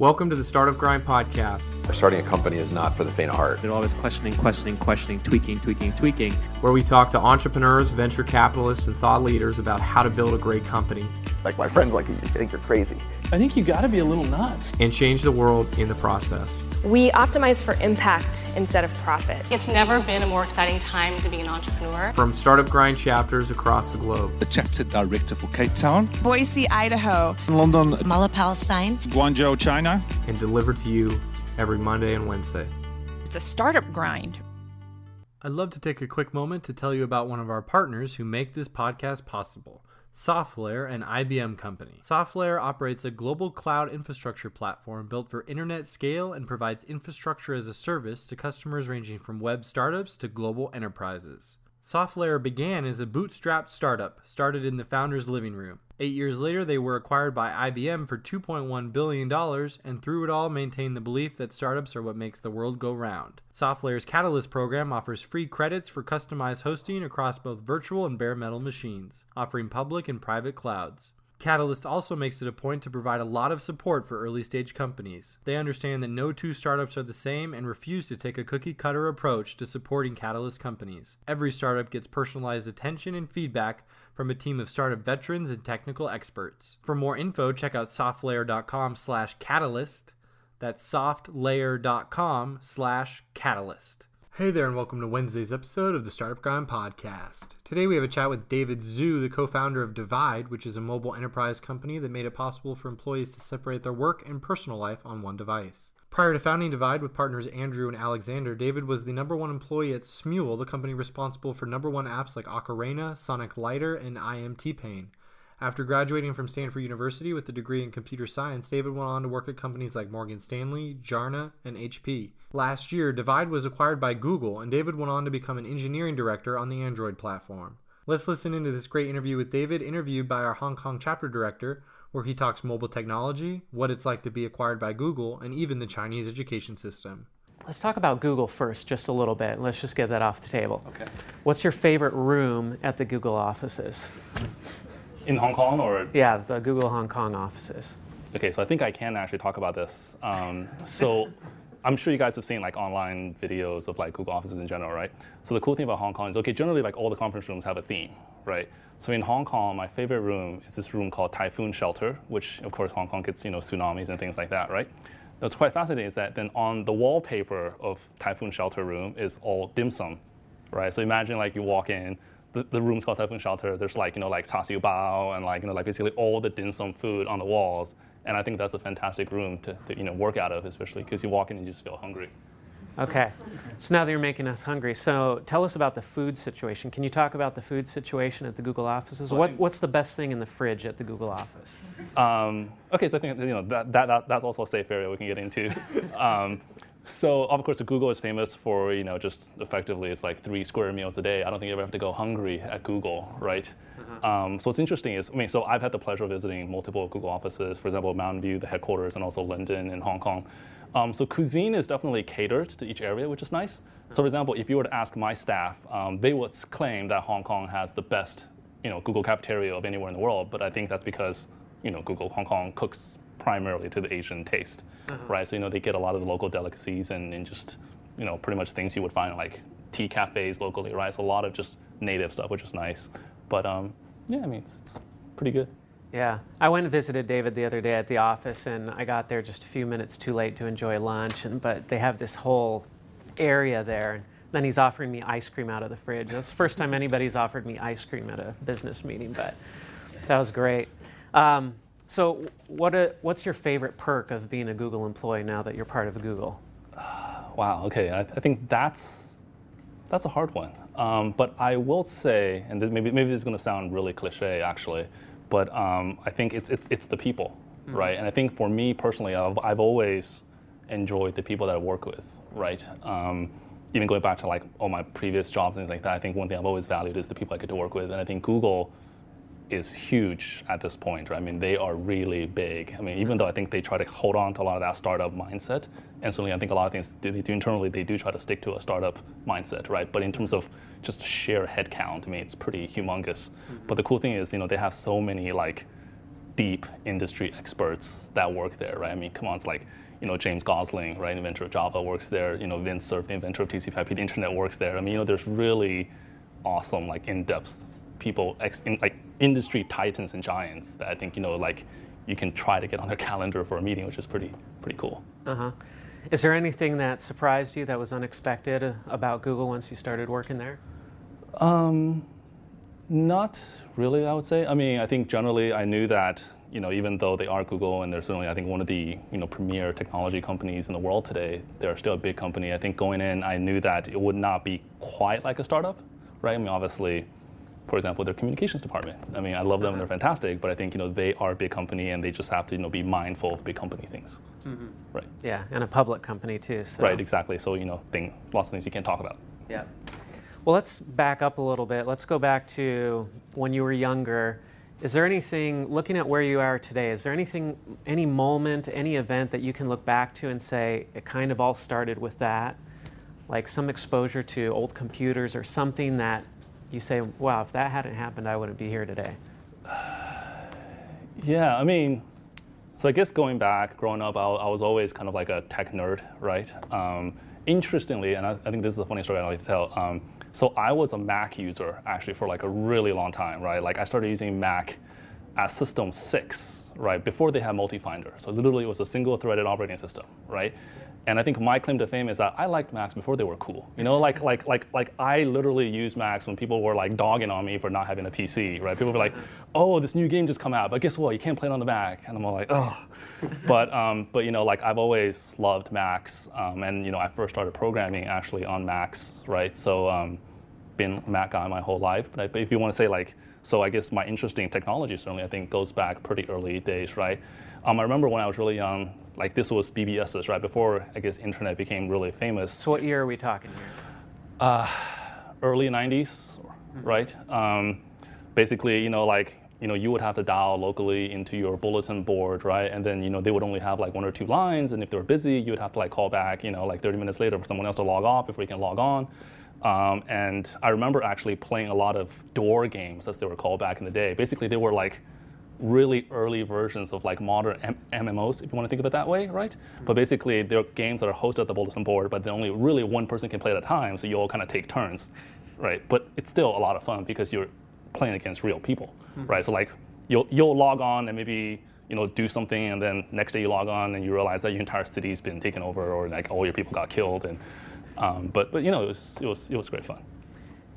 Welcome to the Startup Grind podcast, Starting a company is not for the faint of heart. They're always questioning, questioning, questioning, tweaking, tweaking, tweaking. where we talk to entrepreneurs, venture capitalists, and thought leaders about how to build a great company Like my friends like you think you're crazy. I think you got to be a little nuts. and change the world in the process. We optimize for impact instead of profit. It's never been a more exciting time to be an entrepreneur. From Startup Grind chapters across the globe. the chapter director for Cape Town, Boise, Idaho. London, Mala, Palestine. Guangzhou, China. and delivered to you every Monday and Wednesday. It's a startup grind. I'd love to take a quick moment to tell you about one of our partners who make this podcast possible. SoftLayer, an IBM company. SoftLayer operates a global cloud infrastructure platform built for internet scale and provides infrastructure as a service to customers ranging from web startups to global enterprises. SoftLayer began as a bootstrapped startup, started in the founder's living room. Eight years later, they were acquired by IBM for $2.1 billion, and through it all, maintained the belief that startups are what makes the world go round. SoftLayer's Catalyst program offers free credits for customized hosting across both virtual and bare metal machines, offering public and private clouds. Catalyst also makes it a point to provide a lot of support for early stage companies. They understand that no two startups are the same and refuse to take a cookie cutter approach to supporting Catalyst companies. Every startup gets personalized attention and feedback from a team of startup veterans and technical experts. For more info, check out softlayer.com slash catalyst. That's softlayer.com slash catalyst. Hey there, and welcome to Wednesday's episode of the Startup Grind Podcast. Today we have a chat with David Zhu, the co founder of Divide, which is a mobile enterprise company that made it possible for employees to separate their work and personal life on one device. Prior to founding Divide with partners Andrew and Alexander, David was the number one employee at Smule, the company responsible for number one apps like Ocarina, Sonic Lighter, and I Am T-Pain. After graduating from Stanford University with a degree in computer science, David went on to work at companies like Morgan Stanley, Jarna, and HP. Last year, Divide was acquired by Google, and David went on to become an engineering director on the Android platform. Let's listen into this great interview with David, interviewed by our Hong Kong chapter director, where he talks mobile technology, what it's like to be acquired by Google, and even the Chinese education system. Let's talk about Google first, just a little bit. Let's just get that off the table. Okay. What's your favorite room at the Google offices? In Hong Kong or? Yeah, the Google Hong Kong offices. okay so i think i can actually talk about this. Um, so i'm sure you guys have seen like online videos of like google offices in general right? So the cool thing about hong kong is okay generally like all the conference rooms have a theme right? So in hong kong my favorite room is this room called typhoon shelter which of course hong kong gets you know tsunamis and things like that right? What's quite fascinating is that then on the wallpaper of typhoon shelter room is all dim sum right? So imagine like you walk in the, the room's called Typhoon Shelter. There's like you know like char siu bao and like you know like basically all the dim sum food on the walls. And I think that's a fantastic room to, to you know work out of, especially because you walk in and you just feel hungry. Okay. So now that you're making us hungry, so tell us about the food situation. Can you talk about the food situation at the Google offices? What, what's the best thing in the fridge at the Google office? Um, okay, so I think you know that, that, that that's also a safe area we can get into. um, so of course, Google is famous for you know just effectively it's like three square meals a day. I don't think you ever have to go hungry at Google, right? Um, so what's interesting is I mean, so I've had the pleasure of visiting multiple Google offices, for example, Mountain View, the headquarters, and also London and Hong Kong. Um, so cuisine is definitely catered to each area, which is nice. So for example, if you were to ask my staff, um, they would claim that Hong Kong has the best you know Google cafeteria of anywhere in the world, but I think that's because you know Google Hong Kong cooks primarily to the Asian taste, right? So you know they get a lot of the local delicacies and, and just you know pretty much things you would find in, like tea cafes locally, right? It's a lot of just native stuff, which is nice. But um, yeah, I mean it's, it's pretty good. Yeah. I went and visited David the other day at the office, and I got there just a few minutes too late to enjoy lunch. And, but they have this whole area there. And then he's offering me ice cream out of the fridge. That's the first time anybody's offered me ice cream at a business meeting, but that was great. Um, so, what a, what's your favorite perk of being a Google employee now that you're part of Google? Wow. Okay. I, I think that's that's a hard one. Um, but I will say, and this, maybe maybe this is going to sound really cliche, actually, but um, I think it's it's it's the people, right? And I think for me personally, I've I've always enjoyed the people that I work with, right? Um, even going back to like all my previous jobs and things like that, I think one thing I've always valued is the people I get to work with, and I think Google is huge at this point. Right? I mean, they are really big. I mean, even though I think they try to hold on to a lot of that startup mindset, and certainly I think a lot of things do, they do internally, they do try to stick to a startup mindset, right? But in terms of just sheer headcount, I mean, it's pretty humongous. Mm-hmm. But the cool thing is, you know, they have so many like deep industry experts that work there, right? I mean, come on, it's like you know James Gosling, right, inventor of Java, works there. You know Vint Cerf, the inventor of TCP/IP, the internet works there. I mean, you know, there's really awesome, like in-depth people, ex, in, like industry titans and giants that I think you know, like you can try to get on their calendar for a meeting, which is pretty pretty cool. Uh huh. Is there anything that surprised you that was unexpected uh, about Google once you started working there? Um, not really, I would say. I mean, I think generally I knew that you know even though they are Google and they're certainly I think one of the you know premier technology companies in the world today, they're still a big company. I think going in, I knew that it would not be quite like a startup, right? I mean, obviously. For example, their communications department. I mean, I love them and they're fantastic, but I think you know they are a big company and they just have to you know be mindful of big company things, Mhm. right? Yeah, and a public company too. So. Right, exactly. So you know, thing, lots of things you can't talk about. Yeah. Well, let's back up a little bit. Let's go back to when you were younger. Is there anything, looking at where you are today, is there anything, any moment, any event that you can look back to and say it kind of all started with that? Like some exposure to old computers or something that you say, wow, if that hadn't happened, I wouldn't be here today? Yeah, I mean, so I guess going back, growing up, I, I was always kind of like a tech nerd, right? Um, interestingly, and I, I think this is a funny story I like to tell. Um, so I was a Mac user actually for like a really long time, right? Like I started using Mac as System 6, right? Before they had multi-finder. So literally it was a single threaded operating system, right? And I think my claim to fame is that I liked Macs before they were cool. You know, like like like like I literally used Macs when people were like dogging on me for not having a PC, right? People were like, "Oh, this new game just come out, but guess what? You can't play it on the Mac." And I'm all like, "Oh." but um, but you know, like I've always loved Macs, um, and you know, I first started programming actually on Macs, right? So um, been Mac guy my whole life. But if you want to say like, so I guess my interest in technology certainly I think goes back pretty early days, right? Um, I remember when I was really young, like this was BBSs, right? Before I guess internet became really famous. So what year are we talking here? Uh, early 90s, right? Um, basically, you know, like you know, you would have to dial locally into your bulletin board, right? And then you know they would only have like one or two lines, and if they were busy, you would have to like call back, you know, like 30 minutes later for someone else to log off before you can log on. Um, and I remember actually playing a lot of door games, as they were called back in the day. Basically, they were like really early versions of like modern M- MMOs, if you want to think of it that way, right? But basically, they're games that are hosted at the bulletin board, but then only really one person can play at a time, so you all kind of take turns, right? But it's still a lot of fun because you're playing against real people, right? So like you'll you'll log on and maybe you know do something, and then next day you log on and you realize that your entire city's been taken over, or like all your people got killed, and um, but but you know it was it was it was great fun.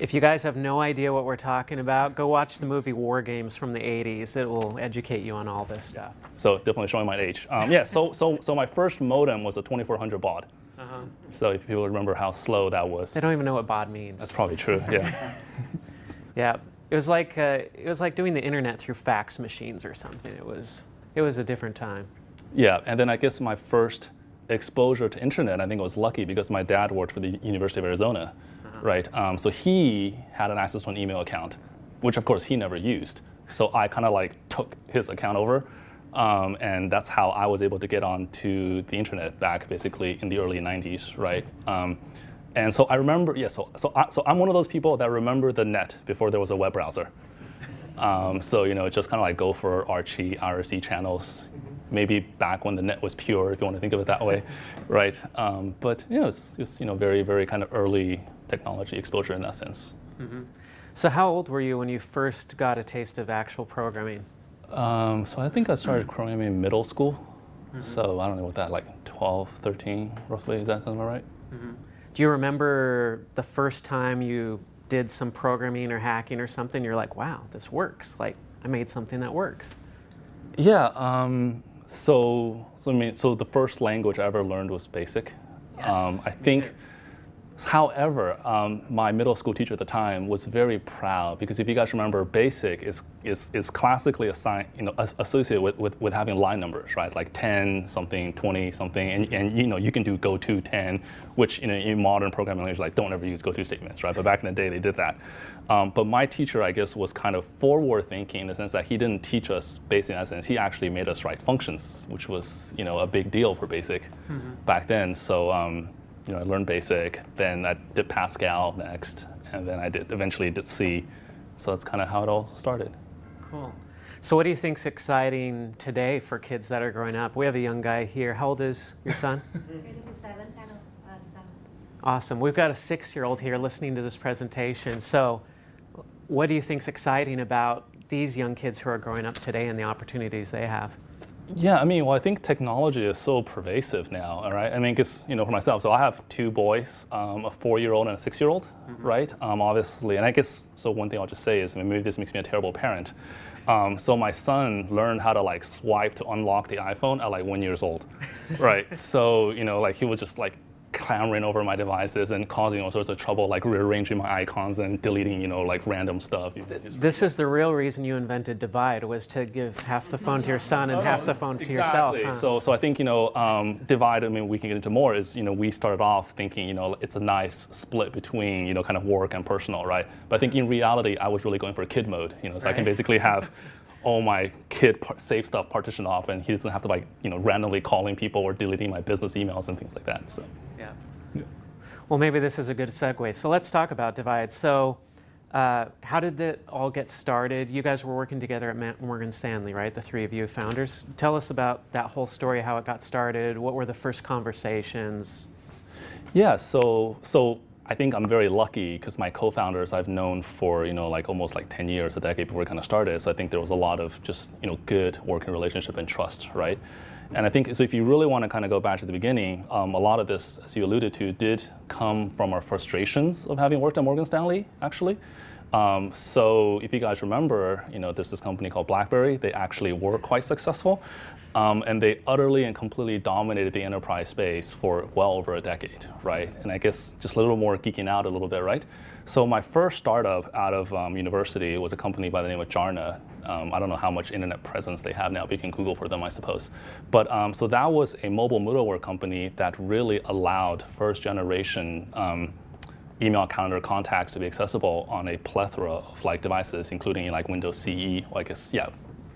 If you guys have no idea what we're talking about, go watch the movie War Games from the 80s. It will educate you on all this stuff. So definitely showing my age. Um, yeah. So so so my first modem was a 2400 baud. Uh-huh. So if people remember how slow that was, They don't even know what baud means. that's probably true. Yeah. Yeah, it was like uh, it was like doing the internet through fax machines or something. It was it was a different time. Yeah, and then I guess my first exposure to internet, I think I was lucky because my dad worked for the University of Arizona, right? Um, so he had an access to an email account, which of course he never used. So I kind of like took his account over, um, and that's how I was able to get onto the internet back basically in the early '90s, right? Um, and so I remember, yeah. So so I, so I'm one of those people that remember the net before there was a web browser. Um, so you know, just kind of like Gopher Archie, IRC channels, maybe back when the net was pure, if you want to think of it that way, right? Um, but you know, it's just you know very very kind of early technology exposure in that sense. So how old were you when you first got a taste of actual programming? Um, so I think I started programming in middle school. So I don't know what that like 12, 13 roughly. Is that sound about right? Do you remember the first time you did some programming or hacking or something? You're like, wow, this works. Like I made something that works. Yeah. Um, so, so I mean, so the first language I ever learned was BASIC. Um, I think. However, um, my middle school teacher at the time was very proud because if you guys remember, BASIC is is, is classically assigned, you know, associated with, with, with having line numbers, right? It's like 10 something, 20 something, and, and you know you can do go to 10, which you know, in modern programming language like don't ever use go to statements, right? But back in the day they did that. Um, but my teacher, I guess, was kind of forward thinking in the sense that he didn't teach us BASIC in sense. He actually made us write functions, which was you know a big deal for BASIC back then. So. Um, you know, I learned BASIC, then I did Pascal next, and then I did eventually did C. So that's kind of how it all started. Cool. So, what do you think's exciting today for kids that are growing up? We have a young guy here. How old is your son? Awesome. We've got a six-year-old here listening to this presentation. So, what do you think's exciting about these young kids who are growing up today and the opportunities they have? Yeah, I mean, well, I think technology is so pervasive now, all right? I mean, because, you know, for myself, so I have two boys, um, a four year old and a six year old, mm-hmm. right? Um, obviously, and I guess, so one thing I'll just say is, I mean, maybe this makes me a terrible parent. Um, so my son learned how to like swipe to unlock the iPhone at like one years old, right? so, you know, like he was just like clamoring over my devices and causing all sorts of trouble, like rearranging my icons and deleting, you know, like random stuff. This is the real reason you invented Divide was to give half the phone to your son and oh, half the phone to exactly. yourself. Huh? So, so I think you know, um, Divide. I mean, we can get into more. Is you know, we started off thinking, you know, it's a nice split between you know, kind of work and personal, right? But I think in reality, I was really going for kid mode. You know, so right. I can basically have all my kid par- safe stuff partitioned off, and he doesn't have to like you know randomly calling people or deleting my business emails and things like that. So. Yeah. yeah. Well, maybe this is a good segue. So let's talk about Divide. So. Uh, how did it all get started? You guys were working together at Morgan Stanley, right? The three of you founders. Tell us about that whole story, how it got started. What were the first conversations? Yeah, so so I think I'm very lucky because my co-founders I've known for you know like almost like 10 years, a decade before we kind of started. So I think there was a lot of just you know good working relationship and trust, right? And I think so. If you really want to kind of go back to the beginning, um, a lot of this, as you alluded to, did come from our frustrations of having worked at Morgan Stanley, actually. Um, so if you guys remember, you know, there's this company called BlackBerry. They actually were quite successful, um, and they utterly and completely dominated the enterprise space for well over a decade, right? And I guess just a little more geeking out a little bit, right? So my first startup out of um, university was a company by the name of Jarna. Um, I don't know how much internet presence they have now, but you can Google for them, I suppose. But um, so that was a mobile middleware company that really allowed first generation um, email calendar contacts to be accessible on a plethora of like devices, including like Windows CE. Well, I guess yeah,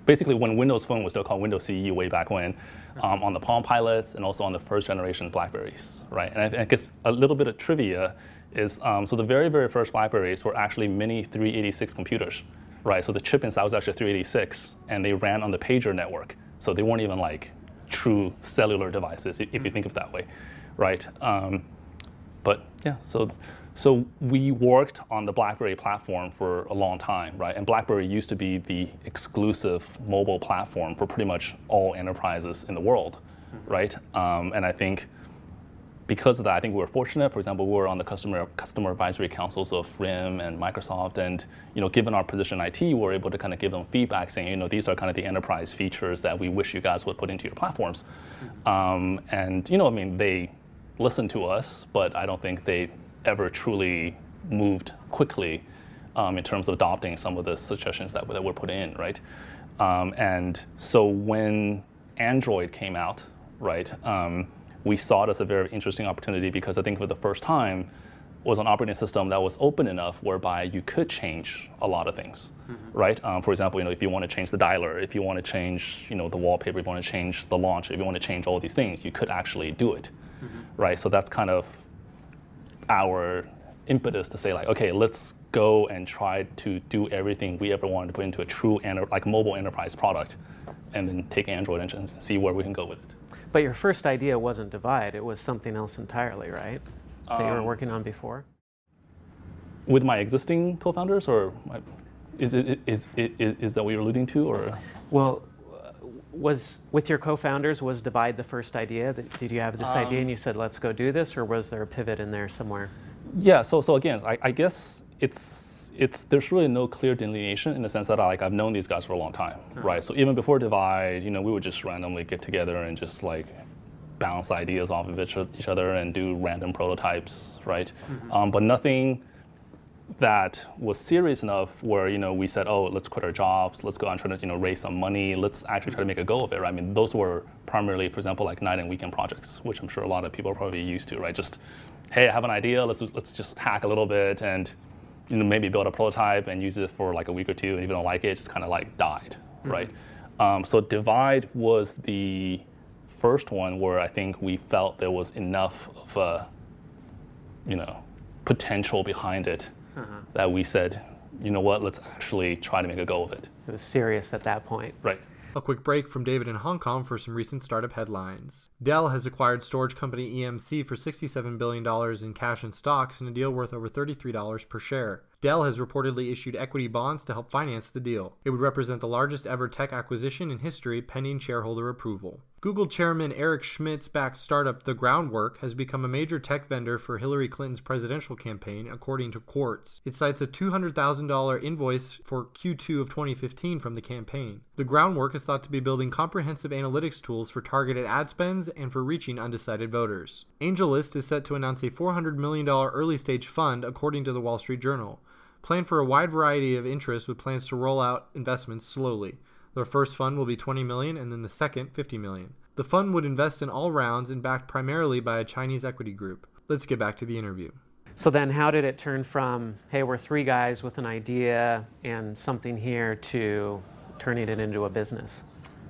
basically when Windows Phone was still called Windows CE way back when, um, on the Palm Pilots and also on the first generation Blackberries, right? And I, I guess a little bit of trivia is um, so the very very first Blackberries were actually mini 386 computers, right? So the chip inside was actually 386, and they ran on the pager network, so they weren't even like true cellular devices if, if you think of it that way, right? Um, but yeah, so so we worked on the BlackBerry platform for a long time, right? And BlackBerry used to be the exclusive mobile platform for pretty much all enterprises in the world, mm-hmm. right? Um, and I think because of that, I think we were fortunate. For example, we were on the customer customer advisory councils of RIM and Microsoft, and you know, given our position in IT, we were able to kind of give them feedback, saying, you know, these are kind of the enterprise features that we wish you guys would put into your platforms. Mm-hmm. Um, and you know, I mean, they listened to us, but I don't think they ever truly moved quickly um, in terms of adopting some of the suggestions that, that were put in, right? Um, and so when Android came out, right, um, we saw it as a very interesting opportunity because I think for the first time was an operating system that was open enough whereby you could change a lot of things, mm-hmm. right? Um, for example, you know, if you want to change the dialer, if you want to change, you know, the wallpaper, if you want to change the launch, if you want to change all these things, you could actually do it, mm-hmm. right? So that's kind of our impetus to say like, okay, let's go and try to do everything we ever wanted to put into a true enter- like mobile enterprise product, and then take Android engines and see where we can go with it. But your first idea wasn't Divide; it was something else entirely, right? That um, you were um, working on before. With my existing co-founders, or my, is it is, is, is that what you're alluding to, or? Well, was with your co-founders was divide the first idea did you have this um, idea and you said let's go do this or was there a pivot in there somewhere yeah so so again i, I guess it's it's there's really no clear delineation in the sense that like i've known these guys for a long time huh. right so even before divide you know we would just randomly get together and just like bounce ideas off of each other and do random prototypes right mm-hmm. um, but nothing that was serious enough where you know we said, oh, let's quit our jobs, let's go and try to you know raise some money, let's actually try to make a go of it. Right? I mean, those were primarily, for example, like night and weekend projects, which I'm sure a lot of people are probably used to. Right? Just hey, I have an idea, let's let's just hack a little bit and you know maybe build a prototype and use it for like a week or two, and if you don't like it, it just kind of like died. Mm-hmm. Right? Um, so divide was the first one where I think we felt there was enough of a you know potential behind it uh-huh. that we said, you know what, let's actually try to make a go of it. It was serious at that point. Right. A quick break from David in Hong Kong for some recent startup headlines. Dell has acquired storage company EMC for $67 billion in cash and stocks in a deal worth over $33 per share. Dell has reportedly issued equity bonds to help finance the deal. It would represent the largest ever tech acquisition in history pending shareholder approval. Google chairman Eric Schmidt's backed startup The Groundwork has become a major tech vendor for Hillary Clinton's presidential campaign, according to Quartz. It cites a $200,000 invoice for Q2 of 2015 from the campaign. The Groundwork is thought to be building comprehensive analytics tools for targeted ad spends and for reaching undecided voters. AngelList is set to announce a $400 million early stage fund, according to the Wall Street Journal. Planned for a wide variety of interests with plans to roll out investments slowly. Their first fund will be 20 million and then the second 50 million. The fund would invest in all rounds and backed primarily by a Chinese equity group. Let's get back to the interview. So then how did it turn from hey, we're three guys with an idea and something here to turning it into a business?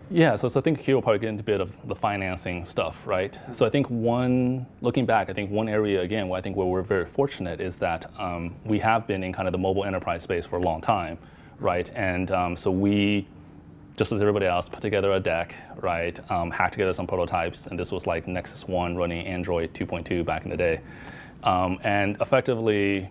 Yeah, so, so I think here we'll probably get into a bit of the financing stuff, right? So I think one, looking back, I think one area again where I think where we're very fortunate is that um, we have been in kind of the mobile enterprise space for a long time, right? And um, so we just as everybody else, put together a deck, right? Um, hacked together some prototypes, and this was like Nexus One running Android 2.2 back in the day. Um, and effectively,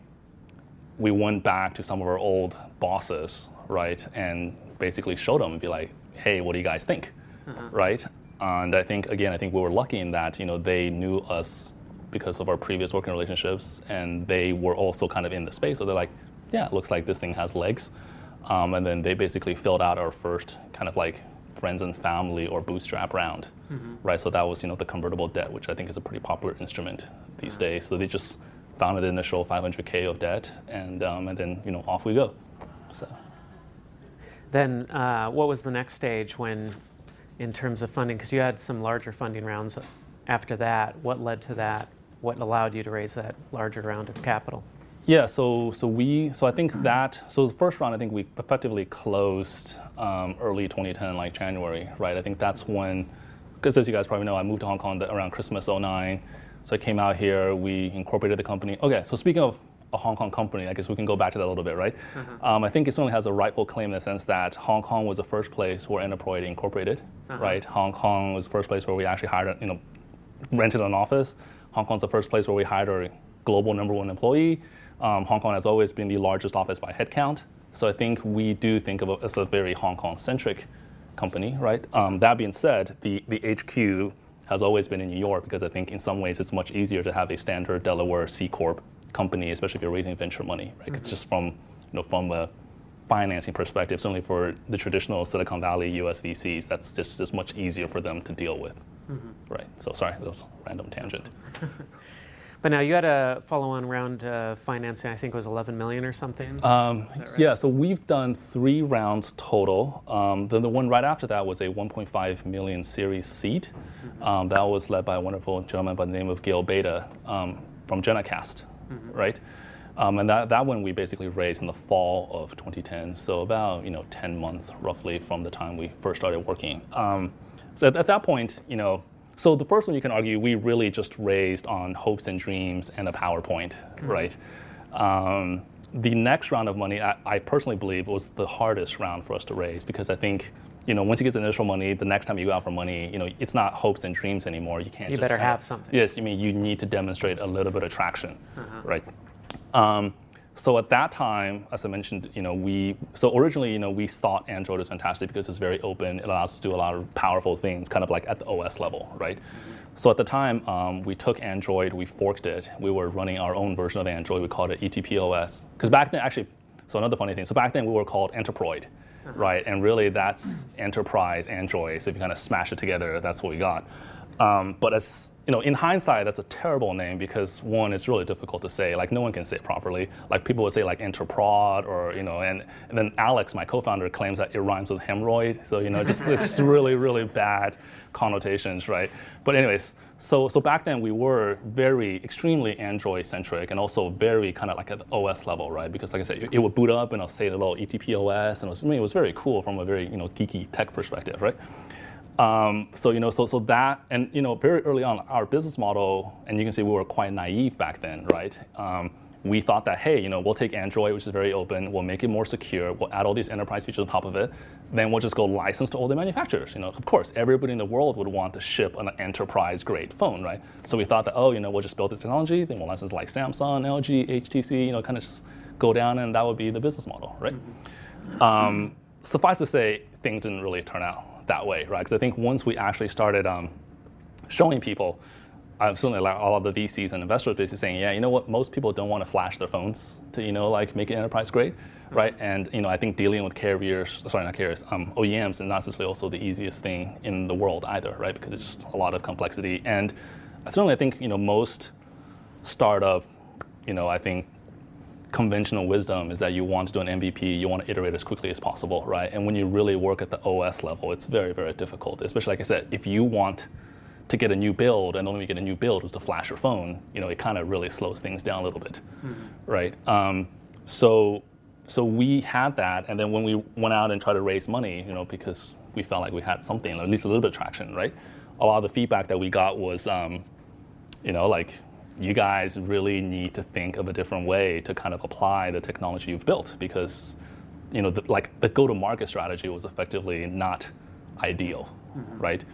we went back to some of our old bosses, right, and basically showed them and be like, "Hey, what do you guys think?" Uh-huh. Right? And I think again, I think we were lucky in that you know they knew us because of our previous working relationships, and they were also kind of in the space. So they're like, "Yeah, it looks like this thing has legs." Um, and then they basically filled out our first kind of like friends and family or bootstrap round, mm-hmm. right? So that was you know the convertible debt, which I think is a pretty popular instrument these days. So they just found an initial 500k of debt, and um, and then you know off we go. So. Then uh, what was the next stage when, in terms of funding? Because you had some larger funding rounds after that. What led to that? What allowed you to raise that larger round of capital? Yeah, so so we so I think that so the first round I think we effectively closed um, early 2010, like January, right? I think that's when, because as you guys probably know, I moved to Hong Kong around Christmas 09. So I came out here, we incorporated the company. Okay, so speaking of a Hong Kong company, I guess we can go back to that a little bit, right? Uh-huh. Um, I think it certainly has a rightful claim in the sense that Hong Kong was the first place where Enterprise incorporated, uh-huh. right? Hong Kong was the first place where we actually hired, you know, rented an office. Hong Kong's the first place where we hired our global number one employee. Um, Hong Kong has always been the largest office by headcount. So I think we do think of it as a very Hong Kong centric company, right? Um, that being said, the, the HQ has always been in New York because I think in some ways it's much easier to have a standard Delaware C Corp company, especially if you're raising venture money, right? Mm-hmm. It's just from, you know, from a financing perspective, certainly for the traditional Silicon Valley US VCs, that's just, just much easier for them to deal with, mm-hmm. right? So sorry, that was a random tangent. But now you had a follow-on round uh, financing. I think it was 11 million or something. Um, right? Yeah. So we've done three rounds total. Um, then the one right after that was a 1.5 million Series seed. Mm-hmm. Um, that was led by a wonderful gentleman by the name of Gil Beyda um, from Genacast, mm-hmm. right? Um, and that, that one we basically raised in the fall of 2010. So about you know 10 months roughly from the time we first started working. Um, so at, at that point, you know so the first one you can argue we really just raised on hopes and dreams and a PowerPoint, mm-hmm. right? Um, the next round of money, I, I, personally believe, was the hardest round for us to raise because I think, you know, once you get the initial money, the next time you go out for money, you know, it's not hopes and dreams anymore. You can't. You better have, something. Yes, I mean you need to demonstrate a little bit of traction, uh-huh. right? Um, so at that time, as I mentioned, you know, we so originally, you know, we thought Android is fantastic because it's very open. It allows us to do a lot of powerful things, kind of like at the OS level, right? So at the time, um, we took Android, we forked it. We were running our own version of Android. We called it ETPOS. Because back then, actually, so another funny thing. So back then, we were called Enterproid, uh-huh. right? And really, that's enterprise Android. So if you kind of smash it together, that's what we got. Um, but as you know, in hindsight, that's a terrible name because one, it's really difficult to say. Like no one can say it properly. Like people would say like Enterprod or you know, and, and then Alex, my co-founder, claims that it rhymes with hemorrhoid. So you know, just it's really really bad connotations, right? But anyways, so so back then we were very extremely Android centric and also very kind of like at the OS level, right? Because like I said, it, it would boot up and I'll say the little ETP OS, and it was, I mean, it was very cool from a very you know geeky tech perspective, right? Um, so you know, so so that, and you know, very early on, our business model, and you can see we were quite naive back then, right? Um, we thought that, hey, you know, we'll take Android, which is very open, we'll make it more secure, we'll add all these enterprise features on top of it, then we'll just go license to all the manufacturers. You know, of course, everybody in the world would want to ship an enterprise-grade phone, right? So we thought that, oh, you know, we'll just build this technology, then we'll license like Samsung, LG, HTC, you know, kind of just go down, and that would be the business model, right? Mm-hmm. Um, suffice to say, things didn't really turn out that way, right? Because I think once we actually started um, showing people I'm certainly like all of the VCs and investors basically saying, yeah, you know what, most people don't want to flash their phones to, you know, like make it enterprise grade, right? And, you know, I think dealing with carriers, sorry, not carriers, um, OEMs is not necessarily also the easiest thing in the world either, right? Because it's just a lot of complexity. And I certainly I think, you know, most startup, you know, I think conventional wisdom is that you want to do an MVP, you want to iterate as quickly as possible, right? And when you really work at the OS level, it's very, very difficult. Especially like I said, if you want to get a new build, and only get a new build was to flash your phone, you know, it kind of really slows things down a little bit, mm-hmm. right? Um, so, so we had that, and then when we went out and tried to raise money, you know, because we felt like we had something, at least a little bit of traction, right? A lot of the feedback that we got was, um, you know, like you guys really need to think of a different way to kind of apply the technology you've built because, you know, the, like the go-to-market strategy was effectively not ideal, mm-hmm. right?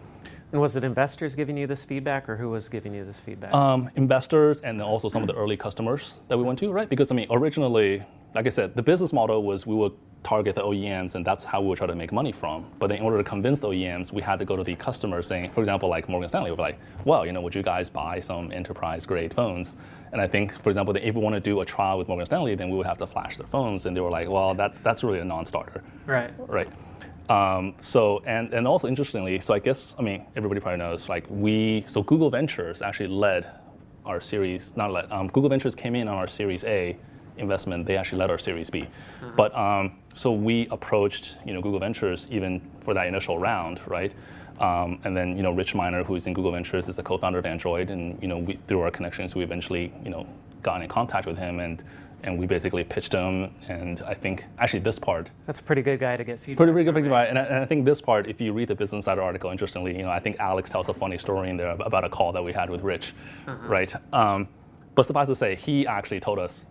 And was it investors giving you this feedback, or who was giving you this feedback? Um, investors, and also some of the early customers that we went to, right? Because I mean, originally, like I said, the business model was we would target the OEMs, and that's how we would try to make money from. But then in order to convince the OEMs, we had to go to the customers, saying, for example, like Morgan Stanley, we're like, well, you know, would you guys buy some enterprise-grade phones? And I think, for example, if we want to do a trial with Morgan Stanley, then we would have to flash their phones, and they were like, well, that that's really a non-starter. Right. Right. Um, so and and also interestingly, so I guess I mean everybody probably knows like we so Google Ventures actually led our Series not led um, Google Ventures came in on our Series A investment. They actually led our Series B, uh-huh. but um, so we approached you know Google Ventures even for that initial round, right? Um, and then you know Rich Miner, who is in Google Ventures, is a co-founder of Android, and you know we, through our connections, we eventually you know got in contact with him and and we basically pitched him. And I think actually this part. That's a pretty good guy to get feedback. Pretty, pretty good feedback. And I, and I think this part, if you read the Business Insider article, interestingly, you know, I think Alex tells a funny story in there about a call that we had with Rich, uh-huh. right? Um, but suffice to say, he actually told us,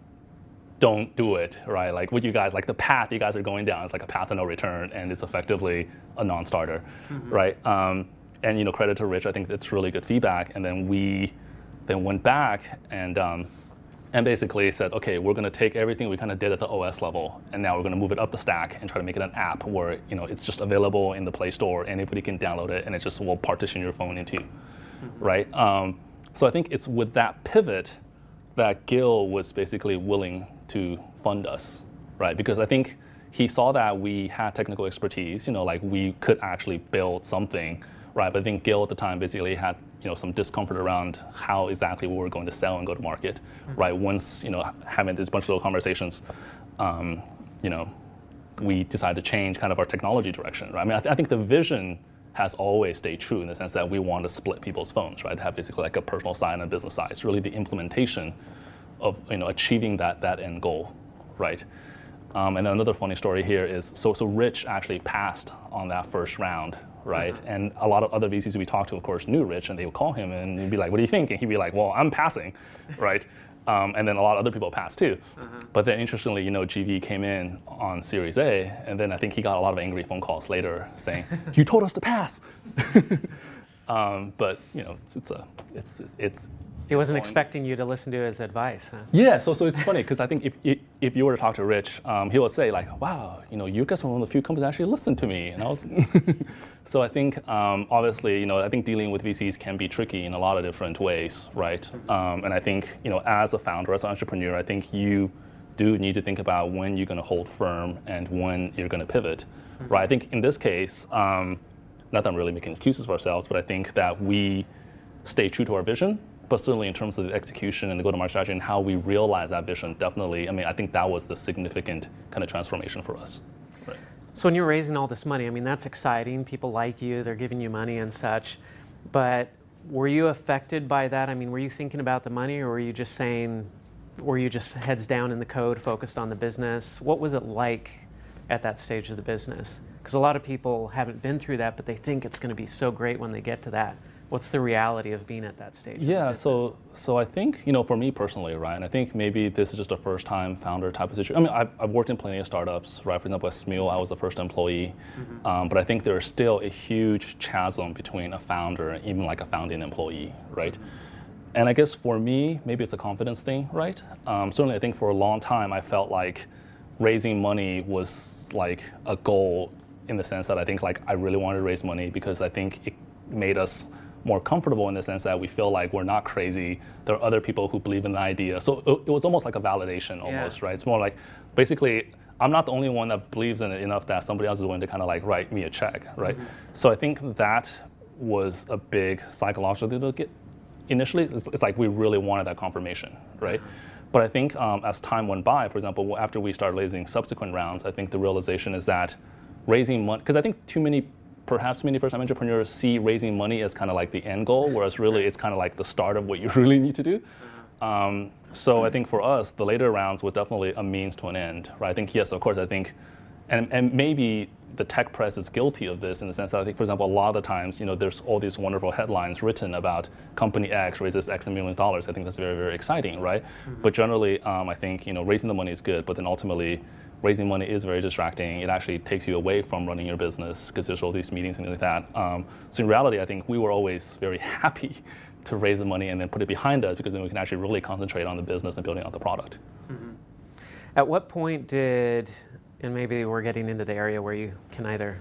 don't do it, right? Like what you guys, like the path you guys are going down is like a path of no return, and it's effectively a non-starter, mm-hmm. right? Um, and you know, credit to Rich, I think that's really good feedback. And then we then went back and um, and basically said, okay, we're going to take everything we kind of did at the OS level, and now we're going to move it up the stack and try to make it an app where you know it's just available in the Play Store, anybody can download it, and it just will partition your phone into, mm-hmm. right? Um, so I think it's with that pivot that Gil was basically willing to fund us, right? Because I think he saw that we had technical expertise, you know, like we could actually build something, right? But I think Gil at the time basically had you know some discomfort around how exactly we were going to sell and go to market, mm-hmm. right? Once you know having this bunch of little conversations, um, you know, we decided to change kind of our technology direction, right? I mean, I, th- I, think the vision has always stayed true in the sense that we want to split people's phones, right? Have basically like a personal side and a business side. It's really the implementation of you know achieving that that end goal, right? Um, and another funny story here is so so Rich actually passed on that first round right? Mm-hmm. And a lot of other VCs we talked to, of course, knew Rich, and they would call him and he'd be like, "What do you think?" And he'd be like, "Well, I'm passing," right? Um, and then a lot of other people passed too. Mm-hmm. But then interestingly, you know, GV came in on Series A, and then I think he got a lot of angry phone calls later saying, "You told us to pass." um, but you know, it's, it's a it's it's he wasn't point. expecting you to listen to his advice. Huh? Yeah, so so it's funny because I think if, if, if you were to talk to Rich, um, he would say like, "Wow, you know, you guys were one of the few companies that actually listened to me," and I was. so I think um, obviously, you know, I think dealing with VCs can be tricky in a lot of different ways, right? Um, and I think you know, as a founder, as an entrepreneur, I think you do need to think about when you're going to hold firm and when you're going to pivot, mm-hmm. right? I think in this case, um, not that I'm really making excuses for ourselves, but I think that we stay true to our vision but certainly in terms of the execution and the go-to-market strategy and how we realize that vision, definitely, I mean, I think that was the significant kind of transformation for us. Right. So when you're raising all this money, I mean, that's exciting. People like you, they're giving you money and such. But were you affected by that? I mean, were you thinking about the money or were you just saying, were you just heads down in the code, focused on the business? What was it like at that stage of the business? Because a lot of people haven't been through that, but they think it's going to be so great when they get to that What's the reality of being at that stage? Yeah, so so I think you know for me personally, right, and I think maybe this is just a first time founder type of situation. I mean, I've, I've worked in plenty of startups, right? For example, at Smule, I was the first employee, um, but I think there is still a huge chasm between a founder and even like a founding employee, right? And I guess for me, maybe it's a confidence thing, right? Um, certainly, I think for a long time, I felt like raising money was like a goal in the sense that I think like I really wanted to raise money because I think it made us more comfortable in the sense that we feel like we're not crazy. There are other people who believe in the idea. So it, it was almost like a validation almost, right? It's more like basically I'm not the only one that believes in it enough that somebody else is willing to kind of like write me a check, right? So I think that was a big psychological thing to get initially it's, it's like we really wanted that confirmation, right? But I think um, as time went by, for example, after we started raising subsequent rounds, I think the realization is that raising money, because I think too many, perhaps many first-time entrepreneurs see raising money as kind of like the end goal, whereas really it's kind of like the start of what you really need to do. Um, so I think for us, the later rounds were definitely a means to an end, right? I think yes, of course, I think, and and maybe the tech press is guilty of this in the sense that I think, for example, a lot of the times, you know, there's all these wonderful headlines written about company X raises X million dollars. I think that's very, very exciting, right? But generally, um, I think you know, raising the money is good, but then ultimately, raising money is very distracting. It actually takes you away from running your business because there's all these meetings and things like that. Um, so in reality, I think we were always very happy to raise the money and then put it behind us because then we can actually really concentrate on the business and building out the product. At what point did, and maybe we're getting into the area where you can either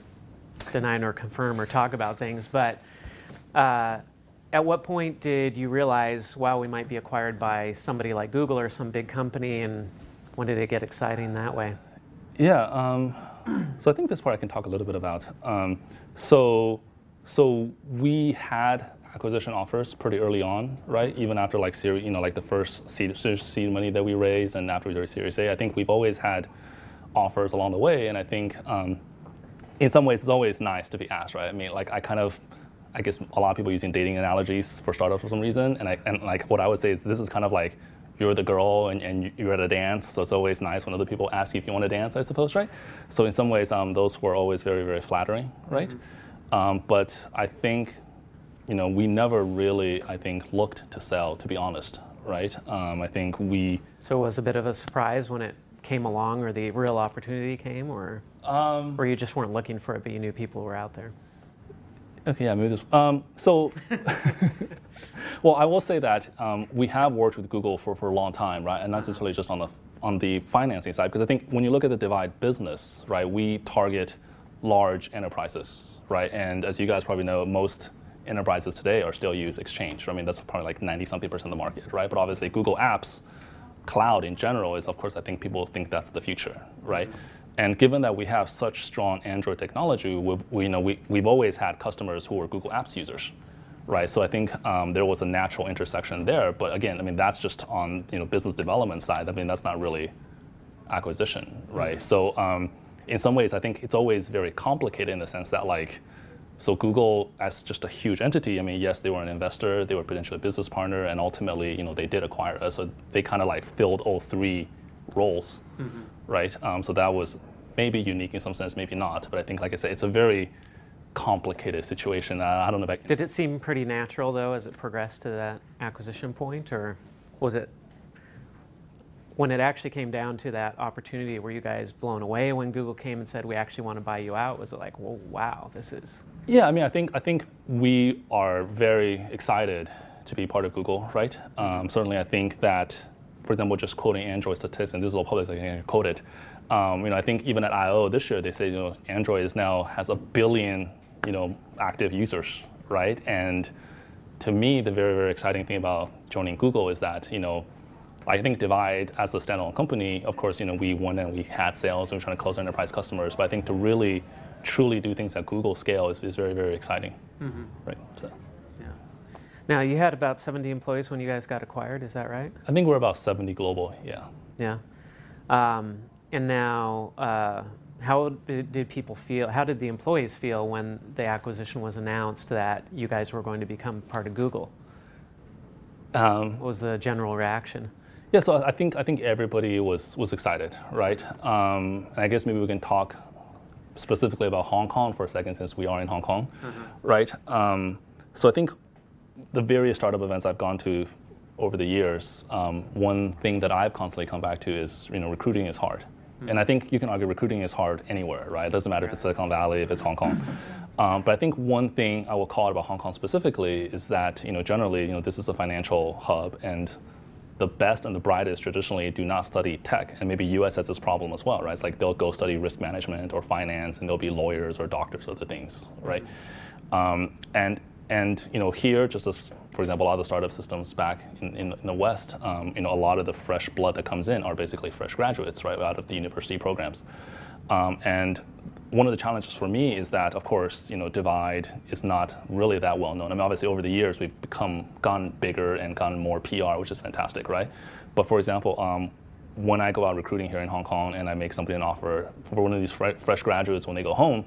deny nor confirm or talk about things, but uh, at what point did you realize, wow, we might be acquired by somebody like Google or some big company, and when did it get exciting that way? Yeah. Um, so I think this part I can talk a little bit about. Um, so, so we had acquisition offers pretty early on, right? Even after like series, you know, like the first seed, seed money that we raised, and after we did Series A, I think we've always had offers along the way, and I think um, in some ways it's always nice to be asked, right? I mean, like I kind of. I guess a lot of people using dating analogies for startups for some reason, and I and like what I would say is this is kind of like you're the girl and, and you're at a dance, so it's always nice when other people ask you if you want to dance, I suppose, right? So in some ways, um, those were always very, very flattering, right? Um, but I think, you know, we never really, I think, looked to sell, to be honest, right? Um, I think we, So it was a bit of a surprise when it came along or the real opportunity came, or, or you just weren't looking for it, but you knew people were out there? Okay, yeah, maybe this. Um, so, well, I will say that um, we have worked with Google for, for a long time, right? And not necessarily just on the on the financing side, because I think when you look at the Divide business, right, we target large enterprises, right? And as you guys probably know, most enterprises today are still use Exchange. I mean, that's probably like 90 something percent of the market, right? But obviously, Google Apps, cloud in general, is of course, I think people think that's the future, right? And given that we have such strong Android technology, we've, we, you know, we, we've always had customers who were Google Apps users, right? So I think um, there was a natural intersection there. But again, I mean, that's just on you know business development side. I mean, that's not really acquisition, right? So um, in some ways, I think it's always very complicated in the sense that like, so Google as just a huge entity. I mean, yes, they were an investor, they were potentially a business partner, and ultimately, you know, they did acquire us. So they kind of like filled all three roles, right? Um, so that was maybe unique in some sense, maybe not. But I think, like I said, it's a very complicated situation. Uh, I don't know if I can. Did it seem pretty natural though as it progressed to that acquisition point, or was it when it actually came down to that opportunity? Were you guys blown away when Google came and said we actually want to buy you out? Was it like, well, wow, this is Yeah, I mean, I think I think we are very excited to be part of Google, right? Um, certainly, I think that, for example, just quoting Android statistics, and this is all public, so I can quote it. Um, you know, I think even at I/O this year, they say you know Android is now has a billion you know active users, right? And to me, the very very exciting thing about joining Google is that you know. I think Divide as a standalone company, of course, you know, we won and we had sales and we're trying to close enterprise customers. But I think to really, truly do things at Google scale is, is very, very exciting. Right. So Now you had about 70 employees when you guys got acquired. Is that right? I think we're about 70 global. Yeah. Yeah. Um, and now, uh, how did, people feel? How did the employees feel when the acquisition was announced that you guys were going to become part of Google? Um, What was the general reaction? yeah. So I think I think everybody was was excited, right? Um, and I guess maybe we can talk specifically about Hong Kong for a second, since we are in Hong Kong, right? Um, so I think the various startup events I've gone to over the years, um, one thing that I've constantly come back to is you know recruiting is hard, mm-hmm. and I think you can argue recruiting is hard anywhere, right? It doesn't matter if it's Silicon Valley, if it's Hong Kong. Um, but I think one thing I will call out about Hong Kong specifically is that you know generally you know this is a financial hub and the best and the brightest traditionally do not study tech, and maybe US has this problem as well, right? It's like they'll go study risk management or finance, and they'll be lawyers or doctors or other things, right? Um, and and you know here, just as for example, a lot of the startup systems back in, in, in the West, um, you know, a lot of the fresh blood that comes in are basically fresh graduates, right, out of the university programs. Um, and one of the challenges for me is that, of course, you know, Divide is not really that well known. I mean, obviously, over the years, we've become gotten bigger and gotten more PR, which is fantastic, right? But for example, um, when I go out recruiting here in Hong Kong and I make somebody an offer for one of these fre- fresh graduates when they go home,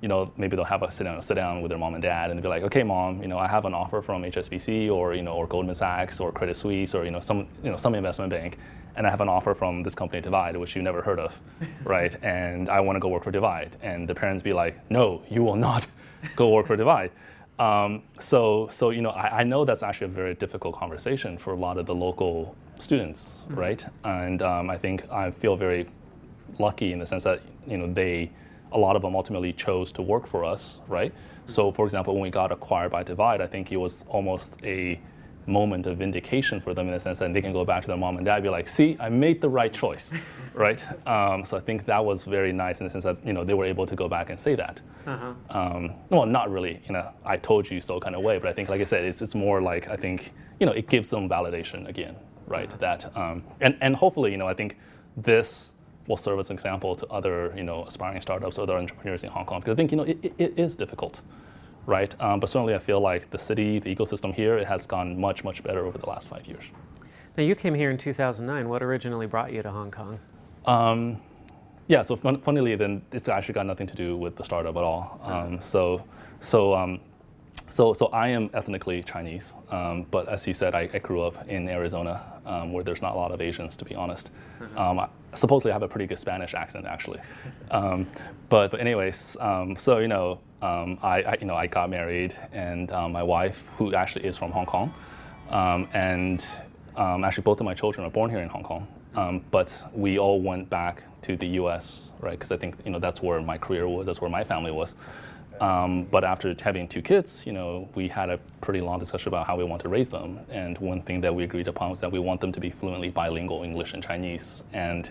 you know, maybe they'll have a sit down, sit down with their mom and dad, and they'll be like, "Okay, mom, you know, I have an offer from HSBC or you know, or Goldman Sachs or Credit Suisse or you know, some you know, some investment bank, and I have an offer from this company Divide, which you never heard of, right? And I want to go work for Divide, and the parents be like, "No, you will not go work for Divide." Um, so, so you know, I, I, know that's actually a very difficult conversation for a lot of the local students, mm-hmm. right? And um, I think I feel very lucky in the sense that you know they a lot of them ultimately chose to work for us, right? So, for example, when we got acquired by Divide, I think it was almost a moment of vindication for them in the sense that they can go back to their mom and dad and be like, see, I made the right choice, right? Um, so I think that was very nice in the sense that, you know, they were able to go back and say that. Uh-huh. Um, well, not really, you know, I told you so kind of way, but I think, like I said, it's, it's more like, I think, you know, it gives them validation again, right? Uh-huh. That, um, and, and hopefully, you know, I think this will serve as an example to other you know aspiring startups, other entrepreneurs in Hong Kong. Because I think you know it, it, is difficult, right? Um, but certainly I feel like the city, the ecosystem here, it has gone much much better over the last five years. Now you came here in 2009. What originally brought you to Hong Kong? Um, yeah, so fun, funnily, then it's actually got nothing to do with the startup at all. Um, so, so um, so, so I am ethnically Chinese, um, but as you said, I, I grew up in Arizona, um, where there's not a lot of Asians, to be honest. Mm-hmm. Um, I, supposedly, I have a pretty good Spanish accent, actually. Um, but, but anyways, um, so you know, um, I, I, you know, I got married, and my wife, who actually is from Hong Kong, and actually both of my children are born here in Hong Kong. but we all went back to the U.S., right? Because I think you know that's where my career was, that's where my family was. Um, but after having two kids, you know, we had a pretty long discussion about how we want to raise them. And one thing that we agreed upon was that we want them to be fluently bilingual English and Chinese. And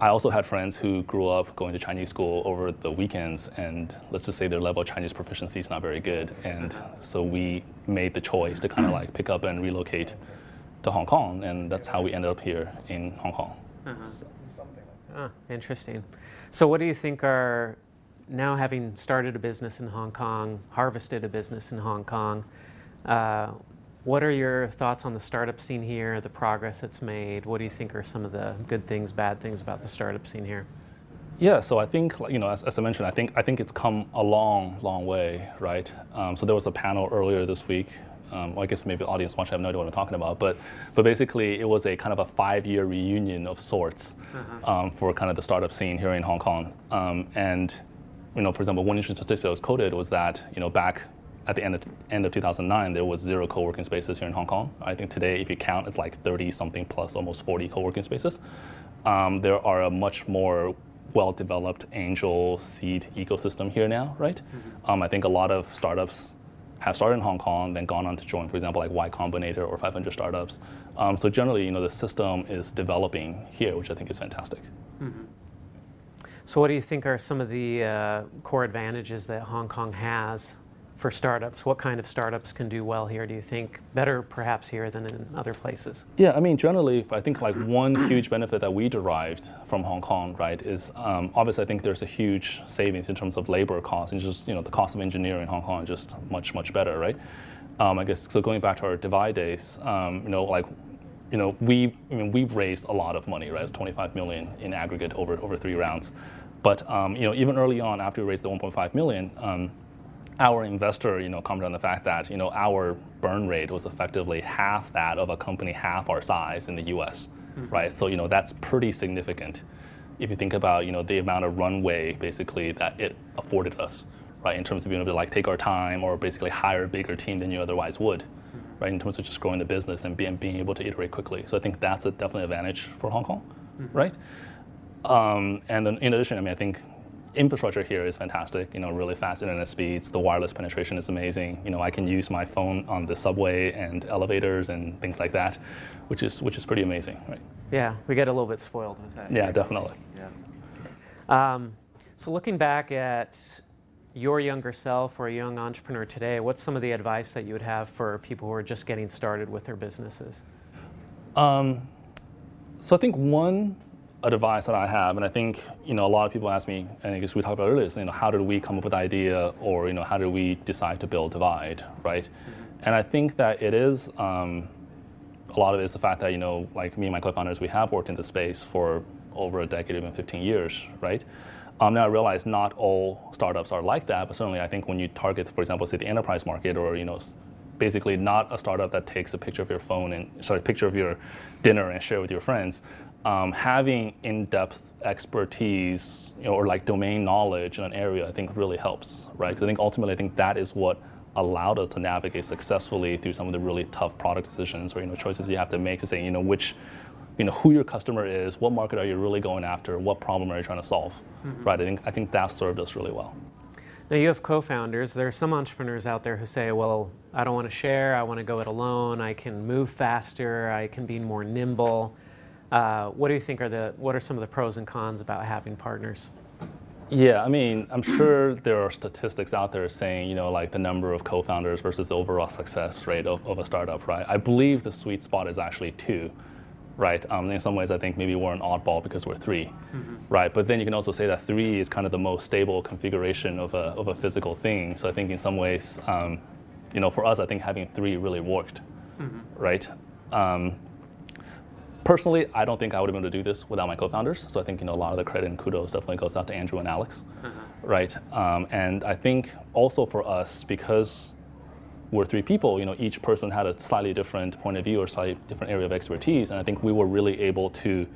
I also had friends who grew up going to Chinese school over the weekends, and let's just say their level of Chinese proficiency is not very good. And so we made the choice to kind of like pick up and relocate to Hong Kong, and that's how we ended up here in Hong Kong. Uh-huh. So. Ah, interesting. So, what do you think are now having started a business in Hong Kong, harvested a business in Hong Kong, uh, what are your thoughts on the startup scene here, the progress it's made? What do you think are some of the good things, bad things about the startup scene here? Yeah, so I think you know, as, as I mentioned, I think I think it's come a long, long way, right? Um, so there was a panel earlier this week. Um, well, I guess maybe the audience watching have no idea what I'm talking about, but but basically it was a kind of a five-year reunion of sorts uh-huh. um, for kind of the startup scene here in Hong Kong, um, and you know, for example, one interesting statistic that was quoted was that, you know, back at the end of, end of 2009, there was zero co-working spaces here in Hong Kong. I think today, if you count, it's like 30 something plus, almost 40 co-working spaces. Um, there are a much more well-developed angel seed ecosystem here now, right? Mm-hmm. Um, I think a lot of startups have started in Hong Kong, then gone on to join, for example, like Y Combinator or 500 startups. Um, so generally, you know, the system is developing here, which I think is fantastic. Mm-hmm. So, what do you think are some of the uh, core advantages that Hong Kong has for startups? What kind of startups can do well here? Do you think better, perhaps here than in other places? Yeah, I mean, generally, I think like one huge benefit that we derived from Hong Kong, right, is um, obviously I think there's a huge savings in terms of labor costs, and just you know the cost of engineering in Hong Kong is just much much better, right? Um, I guess so. Going back to our Divide days, um, you know, like you know, we I mean, we've raised a lot of money, right? It's 25 million in aggregate over over three rounds. But um, you know, even early on, after we raised the 1.5 million, um, our investor, you know, commented on the fact that you know our burn rate was effectively half that of a company half our size in the U.S. Mm-hmm. Right? So you know that's pretty significant if you think about you know the amount of runway basically that it afforded us, right? In terms of being able to like take our time or basically hire a bigger team than you otherwise would. right? In terms of just growing the business and being, being able to iterate quickly. So I think that's a definitely advantage for Hong Kong, right? Um, and then in addition, I mean, I think infrastructure here is fantastic. You know, really fast internet speeds. The wireless penetration is amazing. You know, I can use my phone on the subway and elevators and things like that, which is which is pretty amazing, right? Yeah, we get a little bit spoiled with that. Yeah, here. definitely. Um, so looking back at your younger self or a young entrepreneur today, what's some of the advice that you would have for people who are just getting started with their businesses? Um, so I think one advice that I have, and I think you know a lot of people ask me, and I guess we talked about earlier, is you know how did we come up with the idea, or you know how did we decide to build Divide, right? And I think that it is um, a lot of it is the fact that you know like me and my co-founders, we have worked in this space for over a decade, even 15 years, right? Um, now I realize not all startups are like that, but certainly I think when you target, for example, say the enterprise market, or you know, basically not a startup that takes a picture of your phone and sorry, picture of your dinner and share with your friends, um, having in-depth expertise you know, or like domain knowledge in an area, I think really helps, right? Because I think ultimately, I think that is what allowed us to navigate successfully through some of the really tough product decisions or you know choices you have to make to say you know which you know who your customer is, what market are you really going after, what problem are you trying to solve, right? I think I think that served us really well. Now you have co-founders. There are some entrepreneurs out there who say, "Well, I don't want to share. I want to go it alone. I can move faster. I can be more nimble." Uh, what do you think are the what are some of the pros and cons about having partners? Yeah, I mean, I'm sure there are statistics out there saying, you know, like the number of co-founders versus the overall success rate of, of a startup, right? I believe the sweet spot is actually two, right? Um, in some ways, I think maybe we're an oddball because we're 3 right? But then you can also say that three is kind of the most stable configuration of a, of a physical thing. So I think in some ways, um, you know, for us, I think having three really worked, right? Um, personally, I don't think I would have been able to do this without my co-founders. So I think you know a lot of the credit and kudos definitely goes out to Andrew and Alex, right? Um, and I think also for us because we're three people, you know, each person had a slightly different point of view or slightly different area of expertise, and I think we were really able to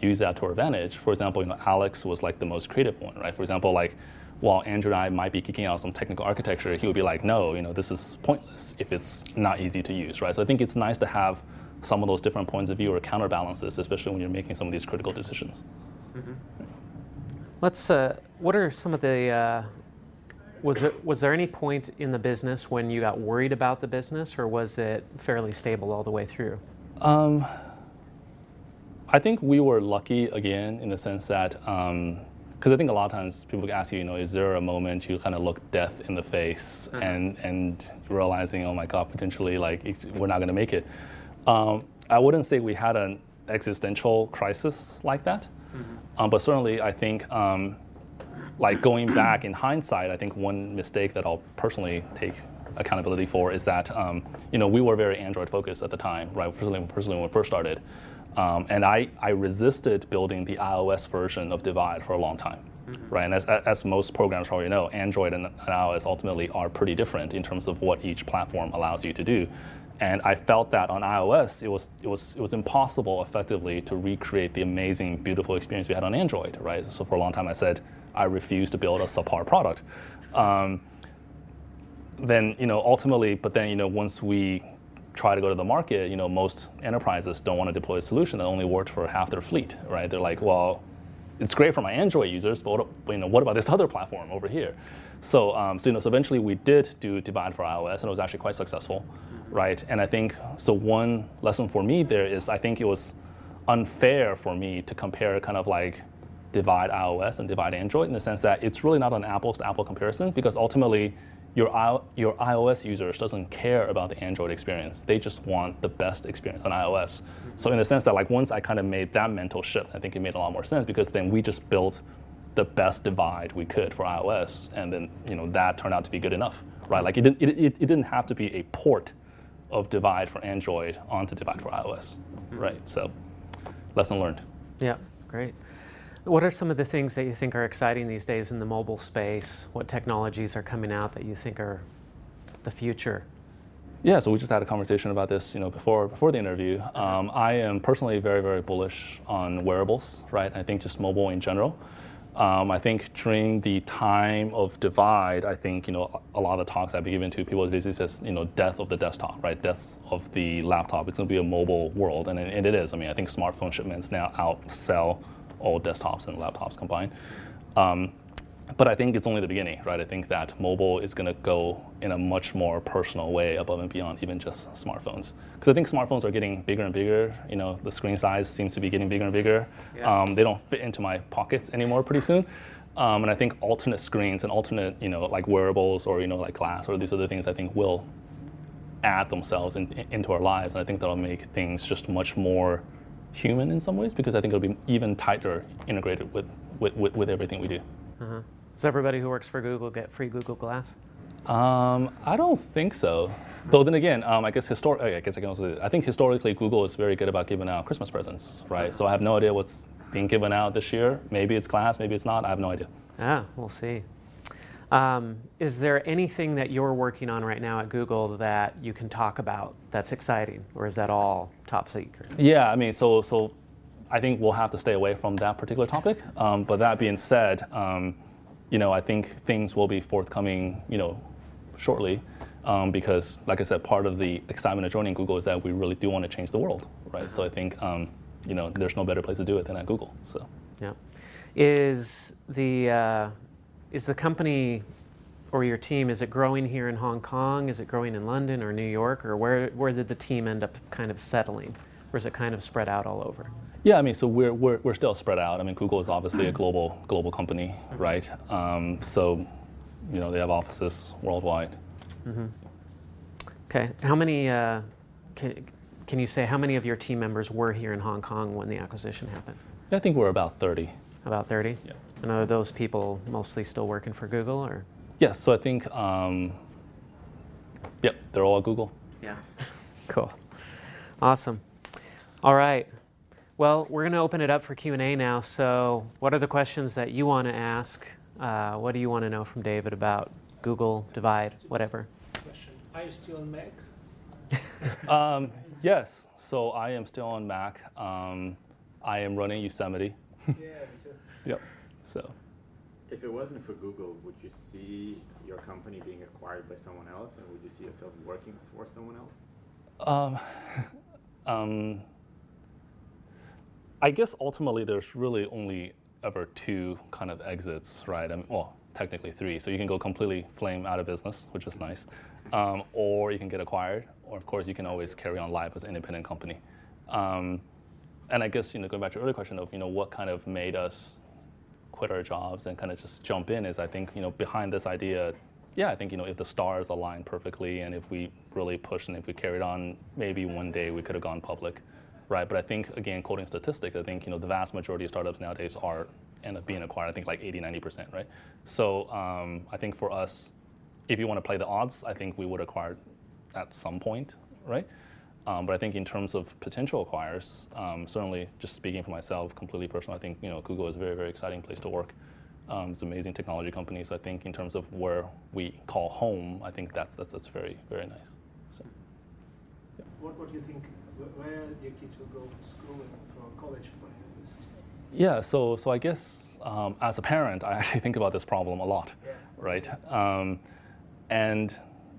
use that to our advantage. For example, you know, Alex was like the most creative one, right? For example, like while Andrew and I might be kicking out some technical architecture, he would be like, no, you know, this is pointless if it's not easy to use, right? So I think it's nice to have some of those different points of view or counterbalances, especially when you're making some of these critical decisions. Let's. Uh, what are some of the? Uh, was there, was there any point in the business when you got worried about the business, or was it fairly stable all the way through? Um, I think we were lucky again in the sense that, because I think a lot of times people ask you, you know, is there a moment you kind of look death in the face and and realizing, oh my God, potentially like we're not going to make it. Um, I wouldn't say we had an existential crisis like that, um, but certainly I think. Um, like going back in hindsight, I think one mistake that I'll personally take accountability for is that um, you know we were very Android focused at the time, right? Personally, personally when we first started, um, and I, I resisted building the iOS version of Divide for a long time, right? And as, as most programs probably know, Android and, and iOS ultimately are pretty different in terms of what each platform allows you to do. And I felt that on iOS, it was it was it was impossible effectively to recreate the amazing, beautiful experience we had on Android, right? So for a long time, I said I refuse to build a subpar product. Um, then you know ultimately, but then you know once we try to go to the market, you know most enterprises don't want to deploy a solution that only worked for half their fleet, right? They're like, well, it's great for my Android users, but what, you know what about this other platform over here? So, um, so you know, so eventually we did do Divide for iOS, and it was actually quite successful, right? And I think so. One lesson for me there is I think it was unfair for me to compare kind of like divide iOS and divide Android in the sense that it's really not an apples to apple comparison because ultimately your, your iOS users doesn't care about the Android experience. They just want the best experience on iOS. So in the sense that like once I kind of made that mental shift, I think it made a lot more sense because then we just built the best divide we could for iOS, and then you know that turned out to be good enough, right? Like it didn't it, it, it didn't have to be a port of divide for Android onto divide for iOS, right? So lesson learned. Yeah, great. What are some of the things that you think are exciting these days in the mobile space? What technologies are coming out that you think are the future? Yeah, so we just had a conversation about this, you know, before before the interview. Um, I am personally very very bullish on wearables, right? I think just mobile in general. Um, I think during the time of divide, I think you know a lot of talks I've been given to people basically says you know death of the desktop, right? Death of the laptop. It's going to be a mobile world, and, and it is. I mean, I think smartphone shipments now outsell all desktops and laptops combined. Um, but I think it's only the beginning, right? I think that mobile is going to go in a much more personal way above and beyond even just smartphones. Because I think smartphones are getting bigger and bigger. You know, the screen size seems to be getting bigger and bigger. Yeah. Um, they don't fit into my pockets anymore pretty soon. Um, and I think alternate screens and alternate, you know, like wearables or you know, like glass or these other things, I think will add themselves in, into our lives. And I think that'll make things just much more human in some ways because I think it'll be even tighter integrated with, with, with, with everything we do. Uh-huh. Does everybody who works for Google get free Google Glass? Um, I don't think so. Though then again, um, I guess histor- I guess I can also. I think historically Google is very good about giving out Christmas presents, right? So I have no idea what's being given out this year. Maybe it's glass, maybe it's not. I have no idea. Ah, we'll see. Um, is there anything that you're working on right now at Google that you can talk about that's exciting, or is that all top secret? Yeah, I mean, so so I think we'll have to stay away from that particular topic. Um, but that being said, um, you know, I think things will be forthcoming, you know, shortly. Um, because, like I said, part of the excitement of joining Google is that we really do want to change the world, right? So I think, um, you know, there's no better place to do it than at Google. So. Yeah. Is the uh, is the company or your team is it growing here in Hong Kong? Is it growing in London or New York, or where where did the team end up kind of settling, or is it kind of spread out all over? Yeah, I mean, so we're, we're, we're still spread out. I mean, Google is obviously a global global company, right? Um, so, you know, they have offices worldwide. Mm-hmm. Okay. How many? Uh, can, can you say how many of your team members were here in Hong Kong when the acquisition happened? I think we're about 30. About 30? Yeah. And are those people mostly still working for Google or? Yes, so I think, um, yep, they're all at Google. Yeah. cool. Awesome. All right. Well, we're going to open it up for Q&A now. So what are the questions that you want to ask? Uh, what do you want to know from David about Google, Divide, whatever? Question. Are you still on Mac? um, yes, so I am still on Mac. Um, I am running Yosemite. yeah, me too. Yep, so. If it wasn't for Google, would you see your company being acquired by someone else, and would you see yourself working for someone else? Um, um, I guess ultimately there's really only ever two kind of exits, right? I mean, well, technically three. So you can go completely flame out of business, which is nice, um, or you can get acquired, or of course you can always carry on life as an independent company. Um, and I guess you know going back to your earlier question of you know what kind of made us quit our jobs and kind of just jump in is I think you know behind this idea, yeah, I think you know if the stars aligned perfectly and if we really pushed and if we carried on, maybe one day we could have gone public, right? But I think again, quoting statistics, I think you know the vast majority of startups nowadays are end up being acquired. I think like 80, 90 percent, right? So um, I think for us, if you want to play the odds, I think we would acquire at some point, right? Um, but I think in terms of potential acquirers, um, certainly just speaking for myself, completely personal, I think you know Google is a very very exciting place to work. Um, it's an amazing technology company. So I think in terms of where we call home, I think that's that's, that's very very nice. So. What, what do you think? Where your kids will go to school and for college for university? Yeah. So so I guess um, as a parent, I actually think about this problem a lot, yeah. right? Um, and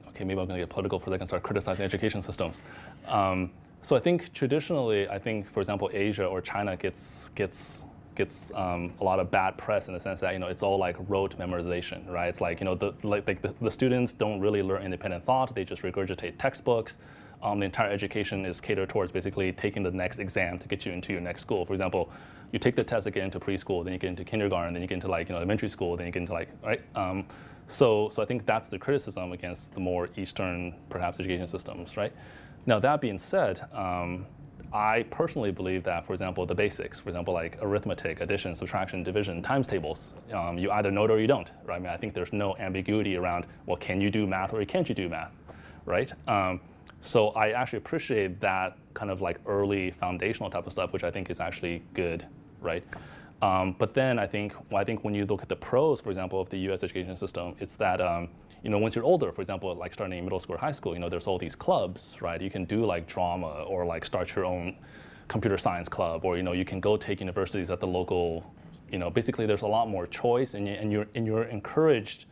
okay, maybe I'm going to get political for a second, start criticizing education systems. Um, so I think traditionally, I think, for example, Asia or China gets gets gets um, a lot of bad press in the sense that you know it's all like rote memorization, right? It's like you know the like, like the, the, students don't really learn independent thought; they just regurgitate textbooks. Um, the entire education is catered towards basically taking the next exam to get you into your next school. For example, you take the test to get into preschool, then you get into kindergarten, then you get into like you know elementary school, then you get into like right. Um, so, so I think that's the criticism against the more Eastern, perhaps, education systems, right? Now, that being said, um, I personally believe that, for example, the basics, for example, like arithmetic, addition, subtraction, division, times tables, um, you either know it or you don't, right? I mean, I think there's no ambiguity around, well, can you do math or can't you do math, right? Um, so I actually appreciate that kind of like early foundational type of stuff, which I think is actually good, right? Um, but then I think, well, I think when you look at the pros, for example, of the U.S. education system, it's that um, you know once you're older, for example, like starting in middle school or high school, you know there's all these clubs, right? You can do like drama or like start your own computer science club, or you know you can go take universities at the local you know, basically there's a lot more choice, and, you, and you're and you're encouraged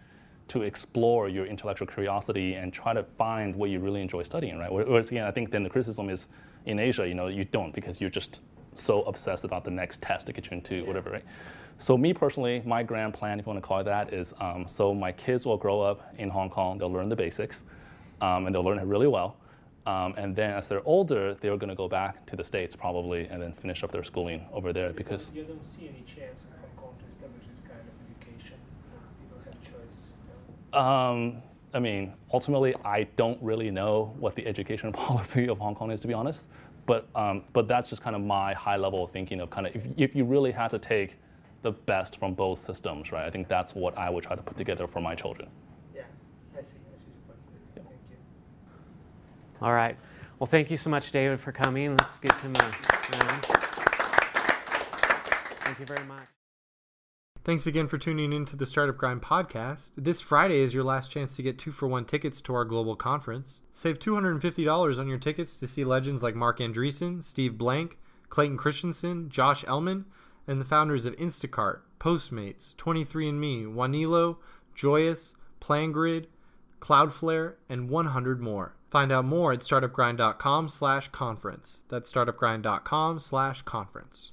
to explore your intellectual curiosity and try to find what you really enjoy studying, right? Whereas again, I think then the criticism is in Asia, you know, you don't because you're just so obsessed about the next test to get you into whatever, right? So me personally, my grand plan, if you want to call it that, is um, so my kids will grow up in Hong Kong, they'll learn the basics, um, and they'll learn it really well. Um, and then as they're older, they're going to go back to the States probably and then finish up their schooling over there because You don't see any chance in Hong Kong to establish this kind of education where people have choice. you know? Um, I mean, ultimately, I don't really know what the education policy of Hong Kong is, to be honest. But um, but that's just kind of my high level thinking of kind of if, if you really had to take the best from both systems, right? I think that's what I would try to put together for my children. Yeah, I see. I see the point. Thank you. All right. Well, thank you so much, David, for coming. Let's give him a round. Thank you very much. Thanks again for tuning in to the Startup Grind podcast. This Friday is your last chance to get two for one tickets to our global conference. Save $250 on your tickets to see legends like Marc Andreessen, Steve Blank, Clayton Christensen, Josh Elman, and the founders of Instacart, Postmates, 23andMe, Wanelo, Joyous, PlanGrid, Cloudflare, and 100 more. Find out more at startupgrind.com slash conference. That's startupgrind.com slash conference.